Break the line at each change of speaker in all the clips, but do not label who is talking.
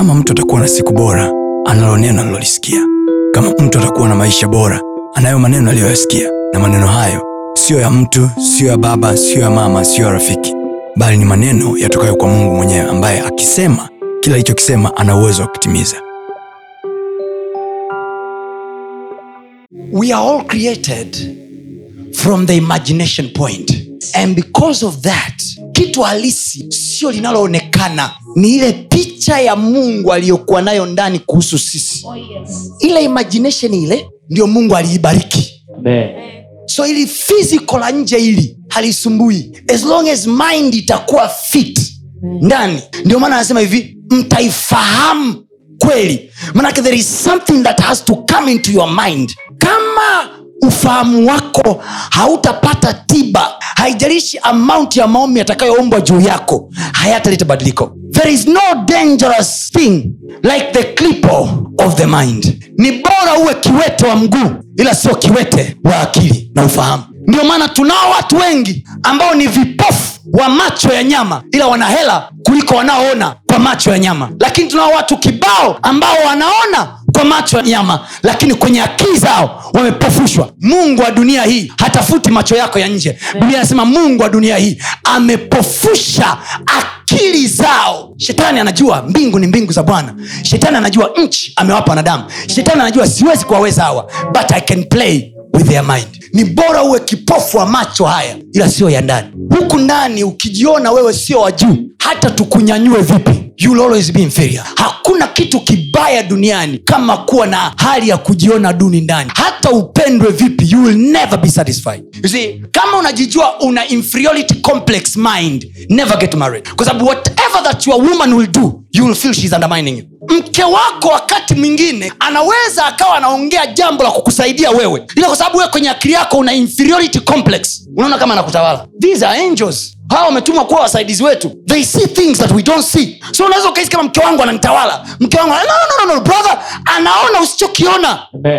kama mtu atakuwa na siku bora analo neno alilolisikia kama mtu atakuwa na maisha bora anayo maneno aliyoyasikia. Na maneno hayo siyo ya mtu siyo ya baba siyo ya mama siyo ya rafiki. Bali ni maneno yatokayo kwa mungu mwenyewe ambaye akisema kila alichokisema ana uwezo wa kutimiza.
We are all created from the imagination point. And because of that kitu halisi sio linaloonekana. Ni ile picha ya mungu aliyokuwa nayo ndani kuhusu sisi.
Oh, yes.
ile imagination ile ndio mungu aliibariki. So ili fiziko la nje hili halisumbui. As long as mind itakuwa fit ndani. Ndio maana anasema hivi mtaifahamu kweli. Manake there is something that has to come into your mind. Kama ufahamu wako hautapata tiba. Haijalishi amount ya maombi yatakayoombwa juu yako hayataleta badiliko. There is no dangerous thing like the clipper of the mind. Ni bora uwe kiwete wa mguu ila sio kiwete wa akili na ufahamu. Ndio maana tunao watu wengi ambao ni vipofu wa macho ya nyama ila wana hela kuliko wanaoona kwa macho ya nyama. Lakini tunao watu kibao ambao wanaona kwa macho ya nyama lakini kwenye akili zao wamepofushwa. Mungu wa dunia hii hatafuti macho yako ya nje. Biblia anasema mungu wa dunia hii amepofusha akili zao. Shetani anajua mbingu ni mbingu za bwana. Shetani anajua nchi amewapa wanadamu. Shetani anajua siwezi kuwaweza hawa but i can play with their mind. Ni bora uwe kipofu wa macho haya ila sio ya ndani. Huku ndani ukijiona wewe sio wa juu hata tukunyanyue vipi. You'll always be inferior. Hakuna kitu kibaya duniani kama kuwa na hali ya kujiona duni ndani. Hata upendwe vipi you will never be satisfied. You see kama unajijua una inferiority complex mind never get married. Kwa sababu whatever that your woman will do you will feel she's undermining you. Mke wako wakati mwingine anaweza akawa anaongea jambo la kukusaidia wewe ila kwa sababu wewe kwenye akili yako una inferiority complex. Unaona kama anakutawala. These are angels hawa wametumwa kuwa wasaidizi wetu. They see things that we don't see. So unaweza ukahisi kama mke wangu ananitawala. Mke wangu no, no, no, no, brother anaona usichokiona.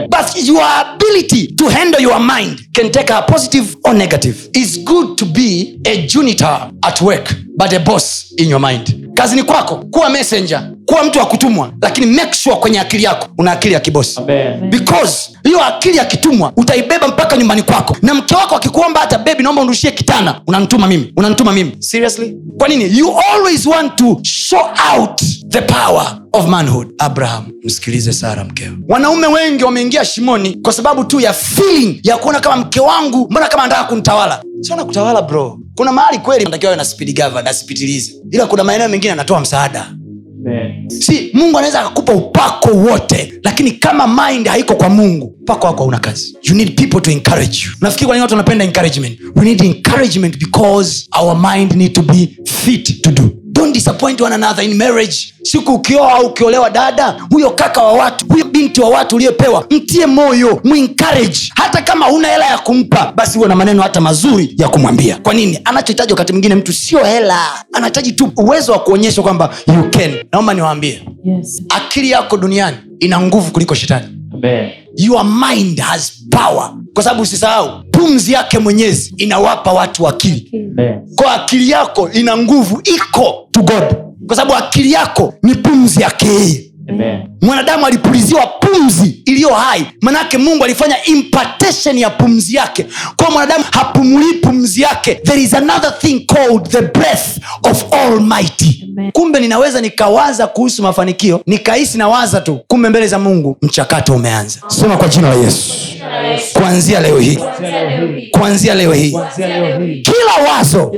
But your ability to handle your mind can take a positive or negative. Its good to be a junitor at work but a boss in your mind. Kazini kwako kuwa messenger kuwa mtu wa kutumwa lakini make sure kwenye akili yako una akili ya kibosi.
Amen.
because hiyo akili akitumwa utaibeba mpaka nyumbani kwako. Na mke wako akikuomba hata bebi naomba unushie kitana unanituma mimi unanituma mimi. Seriously? Kwa nini? You always want to show out the power of manhood. Abraham msikilize sara mkeo wanaume wengi wameingia shimoni kwa sababu tu ya feeling ya kuona kama mke wangu mbona kama anataka kunitawala siona kutawala bro. Kuna mahali kweli natakiwa na speed governor asipitilize ila kuna maeneo mengine anatoa msaada. Si mungu anaweza akakupa upako wote lakini kama mind haiko kwa mungu upako wako hauna kazi. You need people to encourage you. Nafikiri kwa nini watu wanapenda encouragement? We need encouragement because our mind need to be fit to do don't disappoint one another in marriage. Siku ukioa au ukiolewa dada huyo kaka wa watu huyo binti wa watu uliyepewa mtie moyo muencourage. Hata kama huna hela ya kumpa basi huwe na maneno hata mazuri ya kumwambia. Kwa nini? Anachohitaji wakati mwingine mtu sio hela. Anahitaji tu uwezo wa kuonyesha kwamba you can. Naomba niwaambie
Yes.
akili yako duniani ina nguvu kuliko shetani.
Amen.
your mind has power. Kwa sababu usisahau pumzi yake mwenyezi inawapa watu akili. Kwa akili yako ina nguvu iko to god. Kwa sababu akili yako ni pumzi yake yeye. Mwanadamu alipuliziwa pumzi iliyo hai. Manake mungu alifanya impartation ya pumzi yake. Kwa mwanadamu hapumulii pumzi yake. There is another thing called the breath of almighty
Amen.
kumbe ninaweza nikawaza kuhusu mafanikio nikahisi nawaza tu kumbe mbele za mungu mchakato umeanza. Sema kwa jina la yesu. Kuanzia leo hii. Kuanzia leo hii.
Kuanzia leo hii
kila wazo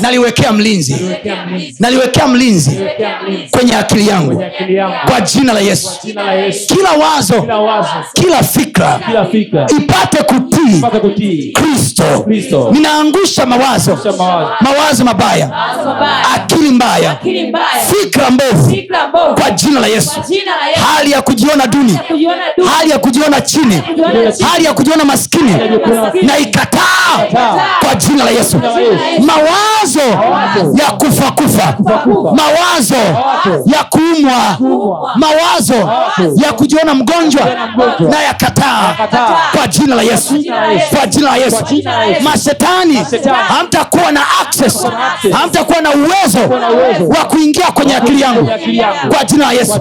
naliwekea mlinzi. Naliwekea mlinzi kwenye akili yangu.
Kwenye akili yangu
kwa jina la yesu.
Jina
kila wazo
Kila
fikra ipate kutii kristo.
Kristo.
ninaangusha mawazo.
Mawazo.
Mawazo mabaya. Akili mbaya. Fikra mbovu. Kwa jina la yesu.
Kwa jina la Yesu.
hali ya kujiona duni. Hali ya kujiona chini. Hali ya kujiona maskini. Na ikataa. Kwa jina la yesu. Mawazo ya kufa kufa. Mawazo ya kuumwa. Mawazo ya kujiona mgonjwa na yakataa kwa jina la yesu. Kwa jina la yesu. Mashetani hamtakuwa na access. Hamtakuwa na uwezo wa kuingia kwenye akili yangu. kwa jina la yesu.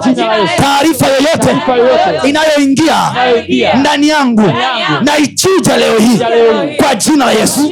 Taarifa yoyote inayoingia ndani yangu na ichuja leo hii. Kwa jina la yesu